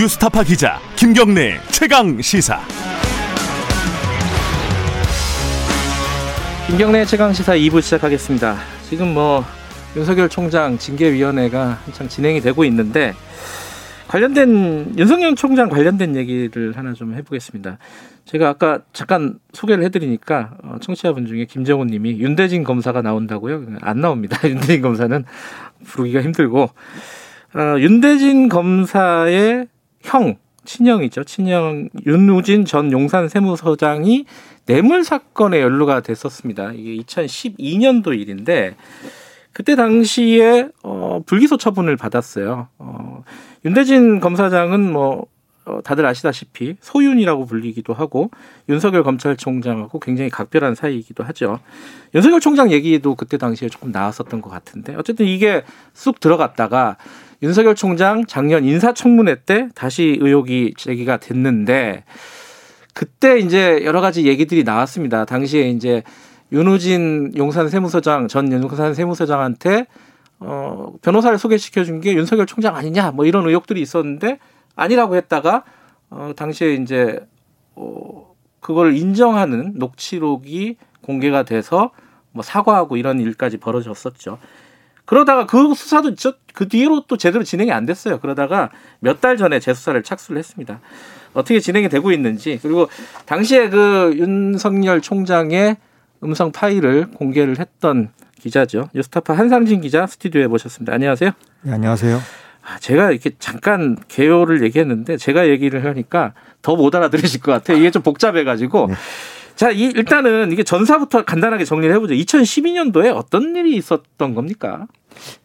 뉴스타파 기자 김경래 최강 시사. 김경래 최강 시사 2부 시작하겠습니다. 지금 뭐 윤석열 총장 징계위원회가 한창 진행이 되고 있는데 관련된 윤석열 총장 관련된 얘기를 하나 좀 해보겠습니다. 제가 아까 잠깐 소개를 해드리니까 어, 청취자분 중에 김정훈님이 윤대진 검사가 나온다고요? 안 나옵니다. 윤대진 검사는 부르기가 힘들고 어, 윤대진 검사의 형 친형이죠. 친형 윤우진 전 용산 세무서장이 뇌물 사건에 연루가 됐었습니다. 이게 2012년도 일인데 그때 당시에 어, 불기소 처분을 받았어요. 어, 윤대진 검사장은 뭐 어, 다들 아시다시피 소윤이라고 불리기도 하고 윤석열 검찰총장하고 굉장히 각별한 사이이기도 하죠. 윤석열 총장 얘기도 그때 당시에 조금 나왔었던 것 같은데 어쨌든 이게 쑥 들어갔다가 윤석열 총장 작년 인사청문회 때 다시 의혹이 제기가 됐는데 그때 이제 여러 가지 얘기들이 나왔습니다. 당시에 이제 윤우진 용산 세무서장 전 용산 세무서장한테 어 변호사를 소개시켜 준 게 윤석열 총장 아니냐 뭐 이런 의혹들이 있었는데 아니라고 했다가 어 당시에 이제 어 그걸 인정하는 녹취록이 공개가 돼서 뭐 사과하고 이런 일까지 벌어졌었죠. 그러다가 그 수사도 그 뒤로 또 제대로 진행이 안 됐어요. 그러다가 몇 달 전에 재수사를 착수를 했습니다. 어떻게 진행이 되고 있는지 그리고 당시에 그 윤석열 총장의 음성 파일을 공개를 했던 기자죠. 뉴스타파 한상진 기자 스튜디오에 모셨습니다. 안녕하세요. 네, 안녕하세요. 아, 제가 이렇게 잠깐 개요를 얘기했는데 제가 얘기를 하니까 더 못 알아들으실 것 같아요. 이게 좀 복잡해가지고. 네. 자, 이, 일단은 이게 전사부터 간단하게 정리를 해보죠. 2012년도에 어떤 일이 있었던 겁니까?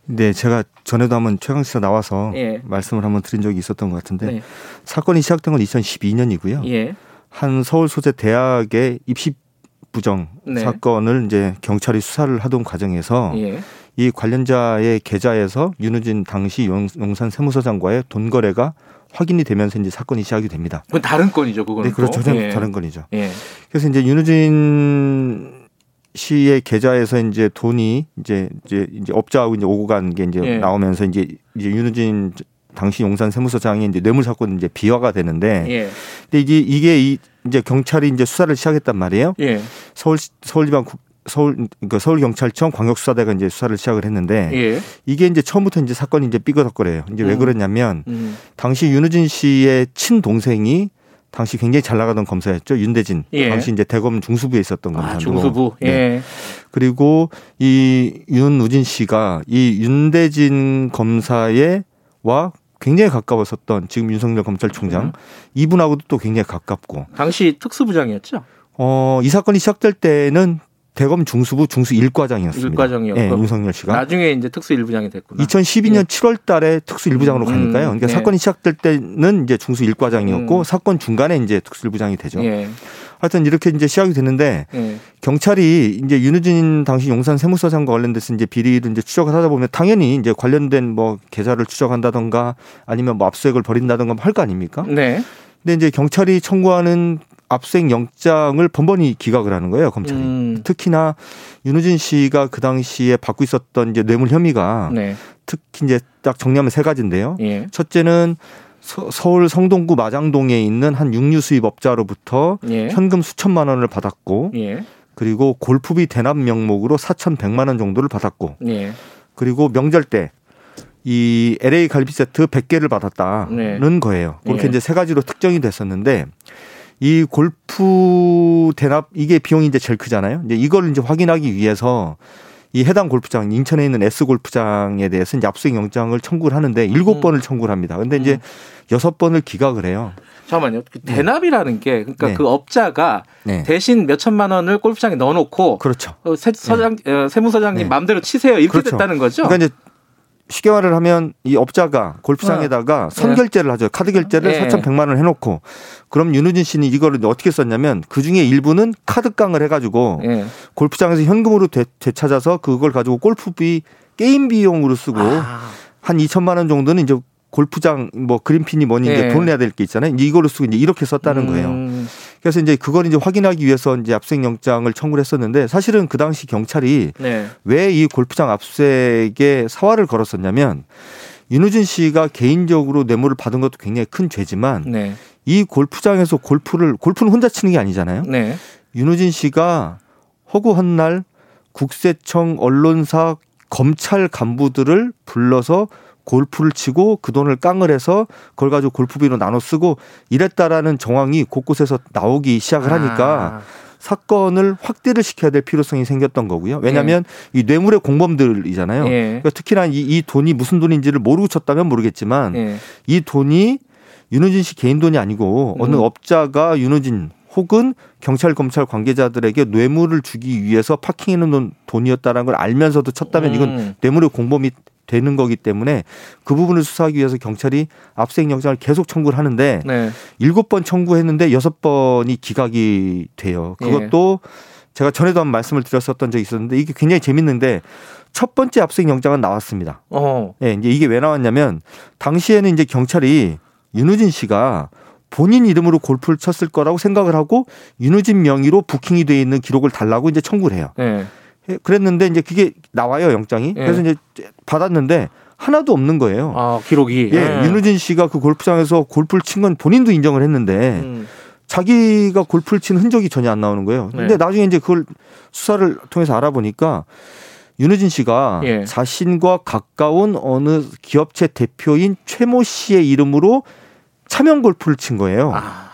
네, 제가 전에도 한번 최강시사 나와서 예. 말씀을 한번 드린 적이 있었던 것 같은데 네. 사건이 시작된 건 2012년이고요. 예. 한 서울 소재 대학의 입시 부정 네. 사건을 이제 경찰이 수사를 하던 과정에서 예. 이 관련자의 계좌에서 윤우진 당시 용산 세무서장과의 돈 거래가 확인이 되면서 이제 사건이 시작이 됩니다. 그건 다른 건이죠, 그거는. 네, 그렇죠. 예. 다른 건이죠. 예. 그래서 이제 윤우진 씨의 계좌에서 이제 돈이 이제 이제 이제 업자하고 이제 오고 간 게 이제 예. 나오면서 이제 이제 윤우진 당시 용산 세무서장이 이제 뇌물 사건 이제 비화가 되는데 예. 근데 이게 이게 이 이제 경찰이 이제 수사를 시작했단 말이에요. 예. 서울 서울지방 서울 그러니까 서울 경찰청 광역수사대가 이제 수사를 시작을 했는데 예. 이게 이제 처음부터 이제 사건이 이제 삐거덕거려요. 이제 음. 왜 그러냐면 음. 당시 윤우진 씨의 친동생이 당시 굉장히 잘 나가던 검사였죠. 윤대진. 예. 당시 이제 대검 중수부에 있었던 아, 검사고. 아, 중수부. 예. 네. 그리고 이 윤우진 씨가 이 윤대진 검사의 와 굉장히 가까웠었던 지금 윤석열 검찰총장 음. 이분하고도 또 굉장히 가깝고 당시 특수부장이었죠. 어, 이 사건이 시작될 때는 대검 중수부 중수 1과장이었습니다. 1과장이었고 네, 윤석열 씨가 나중에 이제 특수 1부장이 됐구나. 2012년 예. 7월 달에 특수 1부장으로 가니까요. 그러니까 네. 사건이 시작될 때는 이제 중수 1과장이었고 음. 사건 중간에 이제 특수 1부장이 되죠. 예. 하여튼 이렇게 이제 시작이 됐는데 예. 경찰이 이제 윤우진 당시 용산 세무서장과 관련돼서 이제 비리를 이제 추적을 하다 보면 당연히 이제 관련된 뭐 계좌를 추적한다던가 아니면 뭐 압수액을 벌인다던가 할 거 아닙니까? 네. 근데 이제 경찰이 청구하는 압수수색 영장을 번번이 기각을 하는 거예요 검찰이. 음. 특히나 윤우진 씨가 그 당시에 받고 있었던 이제 뇌물 혐의가 네. 특히 이제 딱 정리하면 세 가지인데요. 예. 첫째는 서울 성동구 마장동에 있는 한 육류 수입업자로부터 예. 현금 수천만 원을 받았고 예. 그리고 골프비 대납 명목으로 사천백만 원 정도를 받았고 예. 그리고 명절 때 이 LA 갈비 세트 100개를 받았다는 네. 거예요. 그렇게 예. 이제 세 가지로 특정이 됐었는데 이 골프 대납 이게 비용이 이제 제일 크잖아요. 이제 이걸 이제 확인하기 위해서 이 해당 골프장 인천에 있는 S 골프장에 대해서 이제 압수수색 영장을 청구를 하는데 일곱 음. 번을 청구를 합니다. 근데 이제 음. 여섯 번을 기각을 해요. 잠깐만요. 그 대납이라는 게 그러니까 네. 그 업자가 네. 대신 몇 천만 원을 골프장에 넣어놓고 그렇죠. 어, 세, 서장 네. 어, 세무서장님 네. 마음대로 치세요 이렇게 그렇죠. 됐다는 거죠. 그러니까 이제 쉽게 말을 하면 이 업자가 골프장에다가 어. 선결제를 하죠. 카드 결제를 네. 4,100만 원을 해놓고 그럼 윤우진 씨는 이거를 어떻게 썼냐면 그 중에 일부는 카드깡을 해가지고 네. 골프장에서 현금으로 되, 되찾아서 그걸 가지고 골프비 게임 비용으로 쓰고 아. 한 2천만 원 정도는 이제 골프장 뭐 그린핀이 뭐니 이제 네. 돈 내야 될 게 있잖아요. 이제 이거를 쓰고 이제 이렇게 썼다는 거예요. 음. 그래서 이제 그걸 이제 확인하기 위해서 이제 압수수색 영장을 청구를 했었는데 사실은 그 당시 경찰이 네. 왜이 골프장 압수수색에 사활을 걸었었냐면 윤우진 씨가 개인적으로 뇌물을 받은 것도 굉장히 큰 죄지만 네. 이 골프장에서 골프를 골프는 혼자 치는 게 아니잖아요. 네. 윤우진 씨가 허구한 날 국세청 언론사 검찰 간부들을 불러서 골프를 치고 그 돈을 깡을 해서 그걸 가지고 골프비로 나눠 쓰고 이랬다라는 정황이 곳곳에서 나오기 시작을 하니까 아. 사건을 확대를 시켜야 될 필요성이 생겼던 거고요. 왜냐하면 예. 이 뇌물의 공범들이잖아요. 예. 그러니까 특히나 이, 이, 돈이 무슨 돈인지를 모르고 쳤다면 모르겠지만 예. 이 돈이 윤우진 씨 개인 돈이 아니고 음. 어느 업자가 윤우진 혹은 경찰 검찰 관계자들에게 뇌물을 주기 위해서 파킹해 놓은 돈이었다는 걸 알면서도 쳤다면 이건 음. 뇌물의 공범이 되는 거기 때문에 그 부분을 수사하기 위해서 경찰이 압수수색 영장을 계속 청구를 하는데 네. 일곱 번 청구했는데 여섯 번이 기각이 돼요. 그것도 네. 제가 전에도 한 말씀을 드렸었던 적이 있었는데 이게 굉장히 재밌는데 첫 번째 압수수색 영장은 나왔습니다. 어. 예, 이제 이게 왜 나왔냐면 당시에는 이제 경찰이 윤우진 씨가 본인 이름으로 골프를 쳤을 거라고 생각을 하고 윤우진 명의로 부킹이 돼 있는 기록을 달라고 이제 청구를 해요. 네. 예, 그랬는데 이제 그게 나와요 영장이. 네. 그래서 이제 받았는데 하나도 없는 거예요. 아 기록이. 예, 네. 윤우진 씨가 그 골프장에서 골프를 친 건 본인도 인정을 했는데 음. 자기가 골프를 친 흔적이 전혀 안 나오는 거예요. 근데 네. 나중에 이제 그걸 수사를 통해서 알아보니까 윤우진 씨가 예. 자신과 가까운 어느 기업체 대표인 최모 씨의 이름으로 차명 골프를 친 거예요. 아,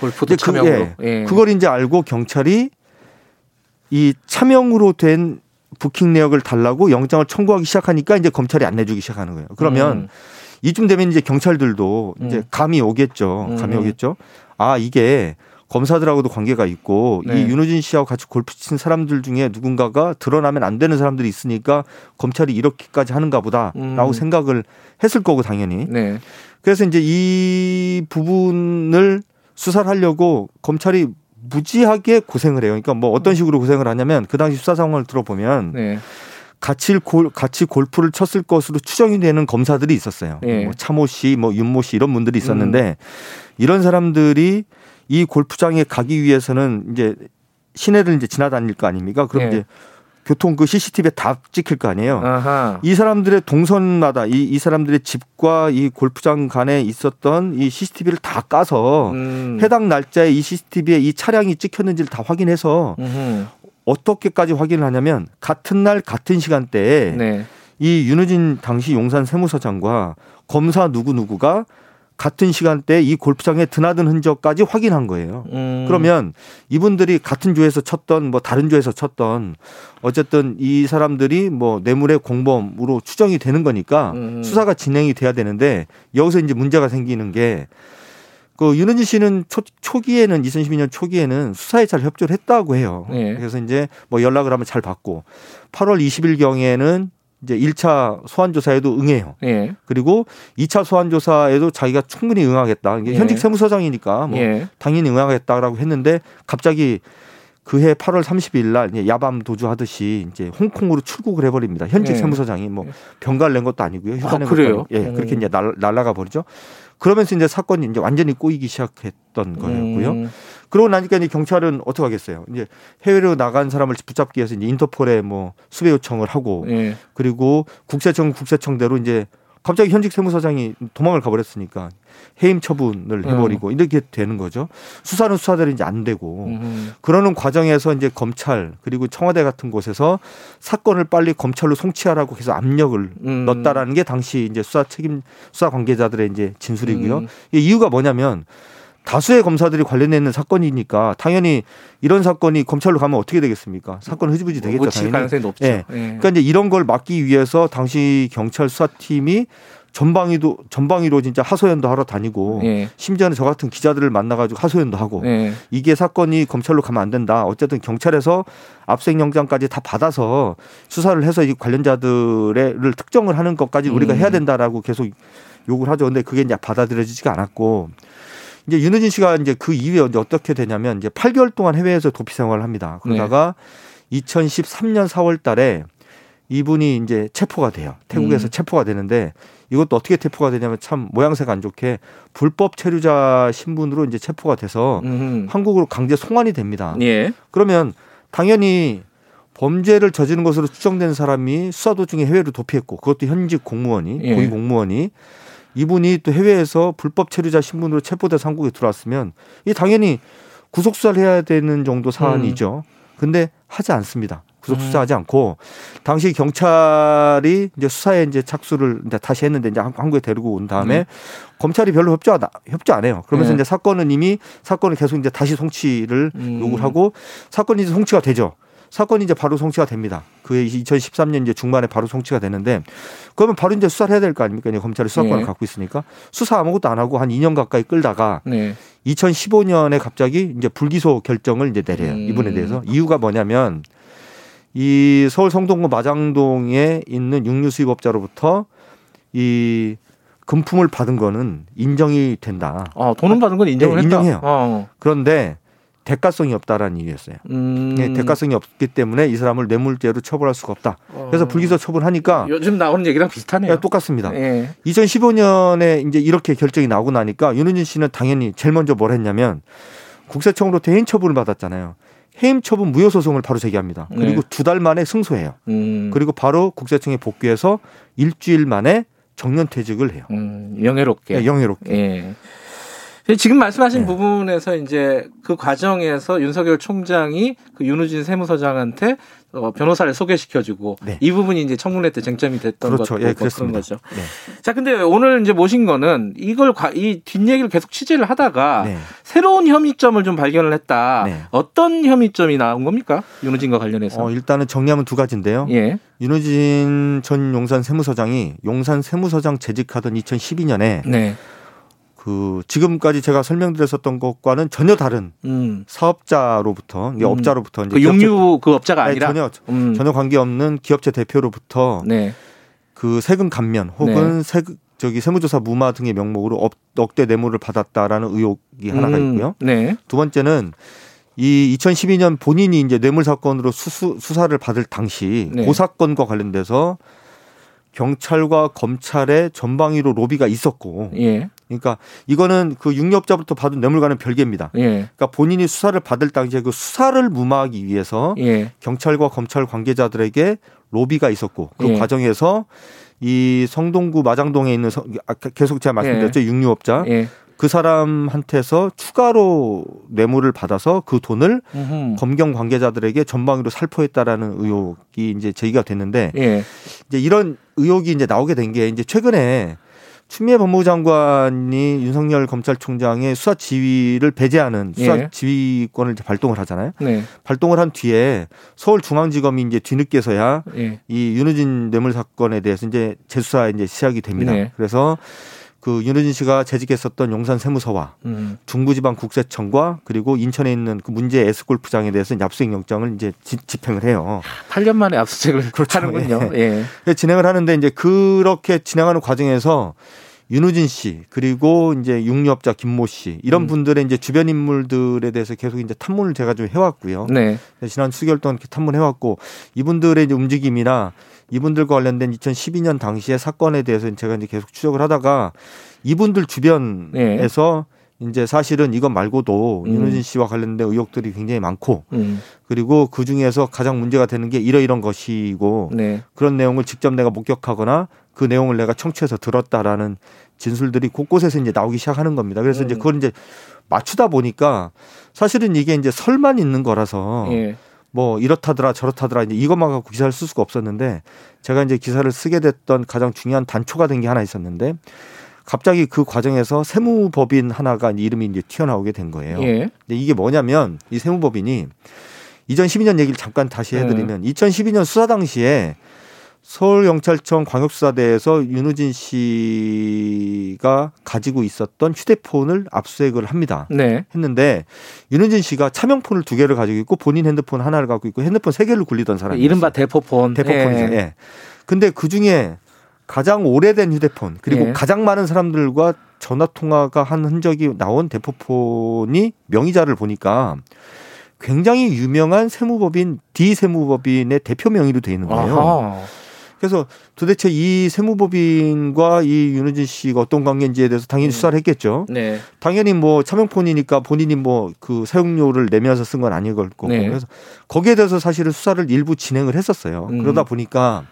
골프도 차명으로. 그, 예. 그걸 이제 알고 경찰이 이 차명으로 된 부킹 내역을 달라고 영장을 청구하기 시작하니까 이제 검찰이 안 내주기 시작하는 거예요. 그러면 음. 이쯤 되면 이제 경찰들도 이제 음. 감이 오겠죠. 감이 음. 오겠죠. 아 이게 검사들하고도 관계가 있고 네. 이 윤호진 씨하고 같이 골프 친 사람들 중에 누군가가 드러나면 안 되는 사람들이 있으니까 검찰이 이렇게까지 하는가 보다라고 음. 생각을 했을 거고 당연히. 네. 그래서 이제 이 부분을 수사를 하려고 검찰이 무지하게 고생을 해요. 그러니까 뭐 어떤 식으로 고생을 하냐면 그 당시 수사 상황을 들어보면 네. 같이 골 같이 골프를 쳤을 것으로 추정이 되는 검사들이 있었어요. 네. 뭐 차모 씨, 뭐 윤모 씨 이런 분들이 있었는데 음. 이런 사람들이 이 골프장에 가기 위해서는 이제 시내를 이제 지나다닐 거 아닙니까? 그럼 네. 이제 교통 그 CCTV에 다 찍힐 거 아니에요. 아하. 이 사람들의 동선마다 이, 이 사람들의 집과 이 골프장 간에 있었던 이 CCTV를 다 까서 음. 해당 날짜에 이 CCTV에 이 차량이 찍혔는지를 다 확인해서 음흠. 어떻게까지 확인을 하냐면 같은 날 같은 시간대에 네. 이 윤우진 당시 용산 세무서장과 검사 누구 누구가 같은 시간대에 이 골프장에 드나든 흔적까지 확인한 거예요. 음. 그러면 이분들이 같은 조에서 쳤던 뭐 다른 조에서 쳤던 어쨌든 이 사람들이 뭐 뇌물의 공범으로 추정이 되는 거니까 음. 수사가 진행이 돼야 되는데 여기서 이제 문제가 생기는 게 그 윤은지 씨는 초, 초기에는 2012년 초기에는 수사에 잘 협조를 했다고 해요. 네. 그래서 이제 뭐 연락을 하면 잘 받고 8월 20일 경에는 이제 1차 소환 조사에도 응해요. 예. 그리고 2차 소환 조사에도 자기가 충분히 응하겠다. 이게 예. 현직 세무서장이니까 뭐 예. 당연히 응하겠다라고 했는데 갑자기 그해 8월 30일 날 야밤 도주하듯이 이제 홍콩으로 출국을 해버립니다. 현직 예. 세무서장이 뭐 병가를 낸 것도 아니고요. 휴가 아, 낸 그래요? 것도 예, 그렇게 이제 날, 날아가 버리죠. 그러면서 이제 사건이 이제 완전히 꼬이기 시작했던 거였고요. 음. 그러고 나니까 이제 경찰은 어떻게 하겠어요? 이제 해외로 나간 사람을 붙잡기 위해서 이제 인터폴에 뭐 수배 요청을 하고 예. 그리고 국세청 국세청대로 이제 갑자기 현직 세무서장이 도망을 가버렸으니까 해임 처분을 음. 해버리고 음. 이렇게 되는 거죠. 수사는 수사대로 이제 안 되고 음. 그러는 과정에서 이제 검찰 그리고 청와대 같은 곳에서 사건을 빨리 검찰로 송치하라고 해서 압력을 음. 넣었다라는 게 당시 이제 수사 책임 수사 관계자들의 이제 진술이고요. 음. 이유가 뭐냐면 다수의 검사들이 관련돼 있는 사건이니까 당연히 이런 사건이 검찰로 가면 어떻게 되겠습니까? 사건 흐지부지 되겠죠. 뭐 당연히. 가능성이 높죠. 예. 예. 그러니까 이제 이런 걸 막기 위해서 당시 경찰 수사팀이 전방위도 전방위로 진짜 하소연도 하러 다니고 예. 심지어는 저 같은 기자들을 만나가지고 하소연도 하고 예. 이게 사건이 검찰로 가면 안 된다. 어쨌든 경찰에서 압수수색 영장까지 다 받아서 수사를 해서 이 관련자들을 특정을 하는 것까지 우리가 음. 해야 된다라고 계속 요구를 하죠. 근데 그게 이제 받아들여지지가 않았고 이제 윤우진 씨가 이제 그 이후에 어떻게 되냐면 이제 8개월 동안 해외에서 도피 생활을 합니다. 그러다가 네. 2013년 4월 달에 이분이 이제 체포가 돼요. 태국에서 음. 체포가 되는데 이것도 어떻게 체포가 되냐면 참 모양새가 안 좋게 불법 체류자 신분으로 이제 체포가 돼서 음. 한국으로 강제 송환이 됩니다. 예. 그러면 당연히 범죄를 저지른 것으로 추정된 사람이 수사 도중에 해외로 도피했고 그것도 현직 공무원이 예. 고위 공무원이 이분이 또 해외에서 불법 체류자 신분으로 체포돼서 한국에 들어왔으면 이 당연히 구속 수사를 해야 되는 정도 사안이죠. 음. 근데 하지 않습니다. 구속 수사하지 음. 않고 당시 경찰이 이제 수사에 이제 착수를 이제 다시 했는데 이제 한국에 데리고 온 다음에 음. 검찰이 별로 협조 협조 안 해요. 그러면서 네. 이제 사건은 이미 사건을 계속 이제 다시 송치를 음. 요구를 하고 사건이 이제 송치가 되죠. 사건이 이제 바로 송치가 됩니다. 그해 2013년 이제 중반에 바로 송치가 되는데 그러면 바로 이제 수사를 해야 될 거 아닙니까? 이제 검찰이 수사권을 네. 갖고 있으니까 수사 아무것도 안 하고 한 2년 가까이 끌다가 네. 2015년에 갑자기 이제 불기소 결정을 이제 내려요. 음. 이분에 대해서 이유가 뭐냐면 이 서울 성동구 마장동에 있는 육류 수입업자로부터 이 금품을 받은 거는 인정이 된다. 아, 돈은 받은 건 인정을 네, 인정해요. 어. 그런데 대가성이 없다라는 이유였어요. 음. 네, 대가성이 없기 때문에 이 사람을 뇌물죄로 처벌할 수가 없다. 그래서 어. 불기소 처벌하니까 요즘 나오는 얘기랑 비슷하네요. 네, 똑같습니다. 예. 2015년에 이제 이렇게 결정이 나오고 나니까 윤은진 씨는 당연히 제일 먼저 뭘 했냐면 국세청으로 대인 처분을 받았잖아요. 해임 처분 무효 소송을 바로 제기합니다. 네. 그리고 네. 두달 만에 승소해요. 음. 그리고 바로 국세청에 복귀해서 일주일 만에 정년 퇴직을 해요. 음, 영예롭게. 네, 영예롭게. 예. 지금 말씀하신 네. 부분에서 이제 그 과정에서 윤석열 총장이 그 윤우진 세무서장한테 어, 변호사를 소개시켜주고 네. 이 부분이 이제 청문회 때 쟁점이 됐던 그렇죠. 것 예, 그런 거죠. 네. 자, 근데 오늘 이제 모신 거는 이걸 과, 이 뒷얘기를 계속 취재를 하다가 네. 새로운 혐의점을 좀 발견을 했다. 네. 어떤 혐의점이 나온 겁니까? 윤호진과 관련해서? 어, 일단은 정리하면 두 가지인데요. 예. 윤호진 전 용산 세무서장이 용산 세무서장 재직하던 2012년에 그 지금까지 제가 설명드렸었던 것과는 전혀 다른 음. 사업자로부터 음. 업자로부터 이제 그 용유 그 업자가 아니라 전혀 음. 전혀 관계 없는 기업체 대표로부터 네. 그 세금 감면 혹은 네. 세 저기 세무조사 무마 등의 명목으로 억, 억대 뇌물을 받았다라는 의혹이 하나가 음. 있고요. 네. 두 번째는 이 2012년 본인이 이제 뇌물 사건으로 수수, 수사를 받을 당시 네. 그 사건과 관련돼서 경찰과 검찰의 전방위로 로비가 있었고, 예. 그러니까 이거는 그 육렵자부터 받은 뇌물과는 별개입니다. 예. 그러니까 본인이 수사를 받을 당시에 그 수사를 무마하기 위해서 예. 경찰과 검찰 관계자들에게 로비가 있었고 그 예. 과정에서 이 성동구 마장동에 있는 성, 아, 계속 제가 말씀드렸죠 예. 육류업자 예. 그 사람한테서 추가로 뇌물을 받아서 그 돈을 음흠. 검경 관계자들에게 전방위로 살포했다라는 의혹이 이제 제기가 됐는데 예. 이제 이런 의혹이 이제 나오게 된 게 이제 최근에 추미애 법무부 장관이 윤석열 검찰총장의 수사 지휘를 배제하는 수사 예. 지휘권을 이제 발동을 하잖아요. 네. 발동을 한 뒤에 서울중앙지검이 이제 뒤늦게서야 예. 이 윤우진 뇌물 사건에 대해서 이제 재수사 이제 시작이 됩니다. 네. 그래서 그 윤호진 씨가 재직했었던 용산 세무서와 음. 중부지방국세청과 그리고 인천에 있는 그 문제 에스 골프장에 대해서 압수수색 영장을 이제 집행을 해요. 8년 만에 압수수색을 그렇죠. 하는군요. 예. 예. 진행을 하는데 이제 그렇게 진행하는 과정에서 윤우진 씨 그리고 이제 육류업자 김모 씨 이런 음. 분들의 이제 주변 인물들에 대해서 계속 이제 탐문을 제가 좀 해왔고요. 네. 지난 수개월 동안 이렇게 탐문해왔고 이분들의 이제 움직임이나 이분들과 관련된 2012년 당시의 사건에 대해서 제가 이제 계속 추적을 하다가 이분들 주변에서 네. 이제 사실은 이것 말고도 음. 윤호진 씨와 관련된 의혹들이 굉장히 많고 음. 그리고 그 중에서 가장 문제가 되는 게 이러이런 것이고 네. 그런 내용을 직접 내가 목격하거나 그 내용을 내가 청취해서 들었다라는 진술들이 곳곳에서 이제 나오기 시작하는 겁니다. 그래서 음. 이제 그걸 이제 맞추다 보니까 사실은 이게 이제 설만 있는 거라서 예. 뭐 이렇다더라 저렇다더라 이제 이것만 갖고 기사를 쓸 수가 없었는데 제가 이제 기사를 쓰게 됐던 가장 중요한 단초가 된 게 하나 있었는데 갑자기 그 과정에서 세무법인 하나가 이름이 이제 튀어나오게 된 거예요. 예. 근데 이게 뭐냐면 이 세무법인이 2012년 얘기를 잠깐 다시 해드리면 예. 2012년 수사 당시에 서울경찰청 광역수사대에서 윤우진 씨가 가지고 있었던 휴대폰을 압수수색을 합니다. 네. 했는데 윤우진 씨가 차명폰을 두 개를 가지고 있고 본인 핸드폰 하나를 갖고 있고 핸드폰 세 개를 굴리던 사람이에요. 이른바 대포폰. 대포폰이죠. 예. 예. 근데 그 중에 가장 오래된 휴대폰 그리고 예. 가장 많은 사람들과 전화 통화가 한 흔적이 나온 대포폰이 명의자를 보니까 굉장히 유명한 세무법인 D 세무법인의 대표 명의로 돼 있는 거예요. 아하. 그래서 도대체 이 세무법인과 이 윤호진 씨가 어떤 관계인지에 대해서 당연히 음. 수사를 했겠죠. 네. 당연히 뭐 차명폰이니까 본인이 뭐 그 사용료를 내면서 쓴 건 아닐 걸고 네. 그래서 거기에 대해서 사실은 수사를 일부 진행을 했었어요. 음. 그러다 보니까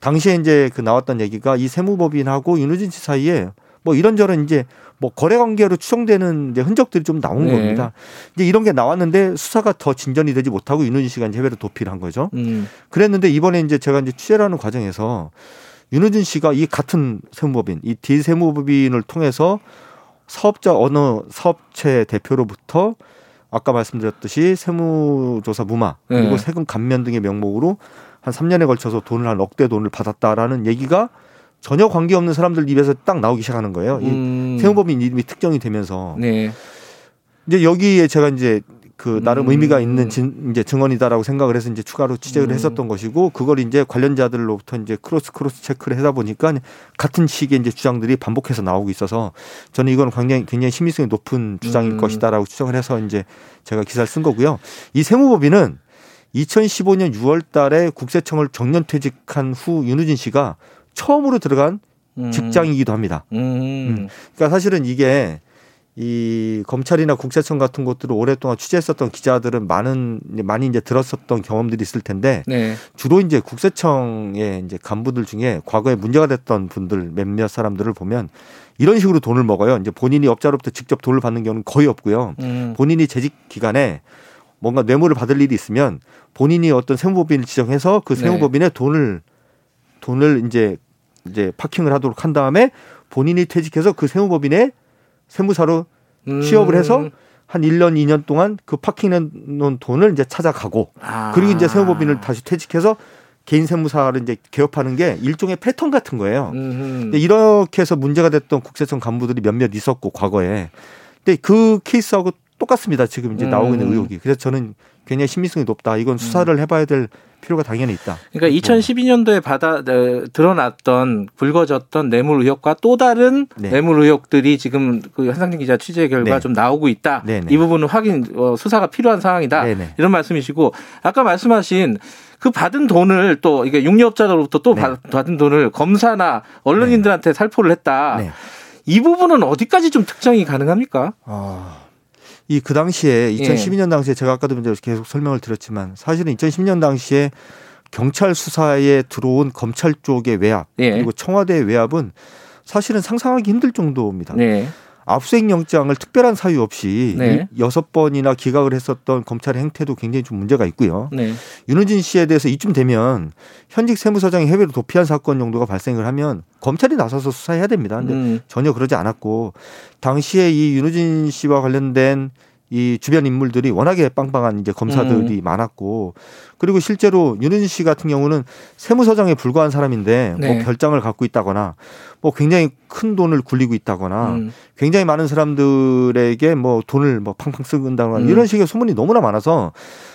당시에 이제 그 나왔던 얘기가 이 세무법인하고 윤호진 씨 사이에 뭐 이런저런 이제 뭐 거래 관계로 추정되는 흔적들이 좀 나온 네. 겁니다. 이제 이런 게 나왔는데 수사가 더 진전이 되지 못하고 윤호진 씨가 이제 해외로 도피를 한 거죠. 음. 그랬는데 이번에 이제 제가 이제 취재를 하는 과정에서 윤호진 씨가 이 같은 세무법인, 이 D 세무법인을 통해서 사업자 어느 사업체 대표로부터 아까 말씀드렸듯이 세무조사 무마 그리고 네. 세금 감면 등의 명목으로 한 3년에 걸쳐서 돈을 한 억대 돈을 받았다라는 얘기가 전혀 관계없는 사람들 입에서 딱 나오기 시작하는 거예요. 음. 이 세무법인 이름이 특정이 되면서 네. 이제 여기에 제가 이제 그 나름 음. 의미가 있는 진, 이제 증언이다라고 생각을 해서 이제 추가로 취재를 음. 했었던 것이고 그걸 이제 관련자들로부터 이제 cross cross check를 하다 보니까 같은 시기에 이제 주장들이 반복해서 나오고 있어서 저는 이건 굉장히 굉장히 심미성이 높은 주장일 음. 것이다라고 추정을 해서 이제 제가 기사를 쓴 거고요. 이 세무법인은 2015년 6월 달에 국세청을 정년 퇴직한 후 윤우진 씨가 처음으로 들어간 음. 직장이기도 합니다. 음. 음. 그러니까 사실은 이게 이 검찰이나 국세청 같은 곳들을 오랫동안 취재했었던 기자들은 많은 많이 이제 들었었던 경험들이 있을 텐데 네. 주로 이제 국세청의 이제 간부들 중에 과거에 문제가 됐던 분들 몇몇 사람들을 보면 이런 식으로 돈을 먹어요. 이제 본인이 업자로부터 직접 돈을 받는 경우는 거의 없고요. 음. 본인이 재직 기간에 뭔가 뇌물을 받을 일이 있으면 본인이 어떤 세무법인을 지정해서 그 네. 세무법인에 네. 돈을 돈을 이제 이제 파킹을 하도록 한 다음에 본인이 퇴직해서 그 세무법인에 세무사로 음. 취업을 해서 한 1년, 2년 동안 그 파킹해 놓은 돈을 이제 찾아가고 아. 그리고 이제 세무법인을 다시 퇴직해서 개인 세무사를 이제 개업하는 게 일종의 패턴 같은 거예요. 근데 이렇게 해서 문제가 됐던 국세청 간부들이 몇몇 있었고 과거에. 근데 그 케이스하고 똑같습니다. 지금 이제 나오고 있는 음. 의혹이. 그래서 저는 굉장히 신빙성이 높다. 이건 수사를 해봐야 될 필요가 당연히 있다. 그러니까 2012년도에 받아 어, 드러났던 불거졌던 뇌물 의혹과 또 다른 네. 뇌물 의혹들이 지금 그 한상진 기자 취재 결과 네. 좀 나오고 있다. 네네. 이 부분은 확인 어, 수사가 필요한 상황이다. 네네. 이런 말씀이시고 아까 말씀하신 그 받은 돈을 또 이게 육류업자로부터 또 네. 받은 돈을 검사나 언론인들한테 네. 살포를 했다. 네. 이 부분은 어디까지 좀 특정이 가능합니까? 아. 이 그 당시에 2012년 예. 당시에 제가 아까도 계속 설명을 드렸지만 사실은 2010년 당시에 경찰 수사에 들어온 검찰 쪽의 외압 예. 그리고 청와대의 외압은 사실은 상상하기 힘들 정도입니다. 네. 압수수색 영장을 특별한 사유 없이 네. 여섯 번이나 기각을 했었던 검찰의 행태도 굉장히 좀 문제가 있고요. 네. 윤호진 씨에 대해서 이쯤 되면 현직 세무서장이 해외로 도피한 사건 정도가 발생을 하면 검찰이 나서서 수사해야 됩니다. 근데 음. 전혀 그러지 않았고 당시에 이 윤호진 씨와 관련된 이 주변 인물들이 워낙에 빵빵한 이제 검사들이 음. 많았고 그리고 실제로 윤은진 씨 같은 경우는 세무서장에 불과한 사람인데 뭐 네. 뭐 별장을 갖고 있다거나 뭐 굉장히 큰 돈을 굴리고 있다거나 음. 굉장히 많은 사람들에게 뭐 돈을 뭐 팡팡 쓰는다거나 음. 이런 식의 소문이 너무나 많아서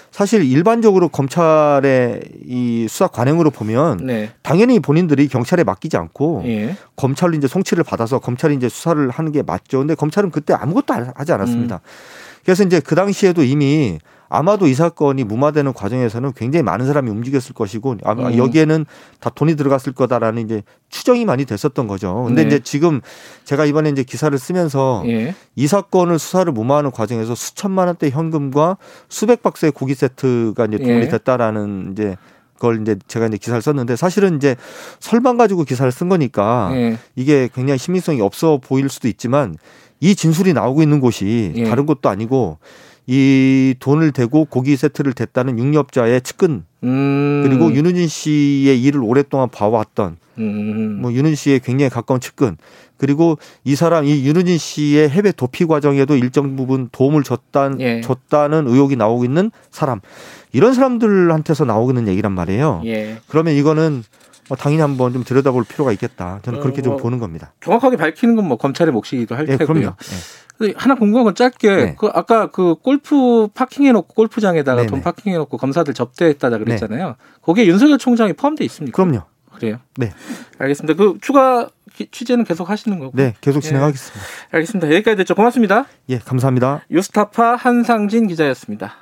사실 일반적으로 검찰의 이 수사 관행으로 보면 네. 당연히 본인들이 경찰에 맡기지 않고 예. 검찰로 이제 송치를 받아서 검찰이 이제 수사를 하는 게 맞죠. 근데 검찰은 그때 아무것도 하지 않았습니다. 음. 그래서 이제 그 당시에도 이미 아마도 이 사건이 무마되는 과정에서는 굉장히 많은 사람이 움직였을 것이고 아마 음. 여기에는 다 돈이 들어갔을 거다라는 이제 추정이 많이 됐었던 거죠. 근데 네. 이제 지금 제가 이번에 이제 기사를 쓰면서 예. 이 사건을 수사를 무마하는 과정에서 수천만 원대 현금과 수백 박스의 고기 세트가 이제 도움이 예. 됐다라는 이제 그걸 이제 제가 이제 기사를 썼는데 사실은 이제 설만 가지고 기사를 쓴 거니까 예. 이게 굉장히 신빙성이 없어 보일 수도 있지만 이 진술이 나오고 있는 곳이 예. 다른 곳도 아니고 이 돈을 대고 고기 세트를 댔다는 육류업자의 측근 음. 그리고 윤우진 씨의 일을 오랫동안 봐왔던 음. 뭐 윤우진 씨의 굉장히 가까운 측근 그리고 이 사람 이 윤우진 씨의 해외 도피 과정에도 일정 부분 도움을 줬단 예. 줬다는 의혹이 나오고 있는 사람 이런 사람들한테서 나오고 있는 얘기란 말이에요. 예. 그러면 이거는 뭐 당연히 한번 좀 들여다볼 필요가 있겠다. 저는 그렇게 좀 어, 보는 겁니다. 정확하게 밝히는 건 뭐 검찰의 몫이기도 할 네, 테고요. 네. 하나 궁금한 건 짧게 네. 그 아까 그 골프 파킹해 놓고 골프장에다가 네네. 돈 파킹해 놓고 검사들 접대했다 그랬잖아요. 네. 거기에 윤석열 총장이 포함돼 있습니까? 그럼요. 그래요? 네. 알겠습니다. 그 추가 취재는 계속 하시는 거고. 네, 계속 진행하겠습니다. 예. 알겠습니다. 여기까지 됐죠. 고맙습니다. 예, 감사합니다. 유스타파 한상진 기자였습니다.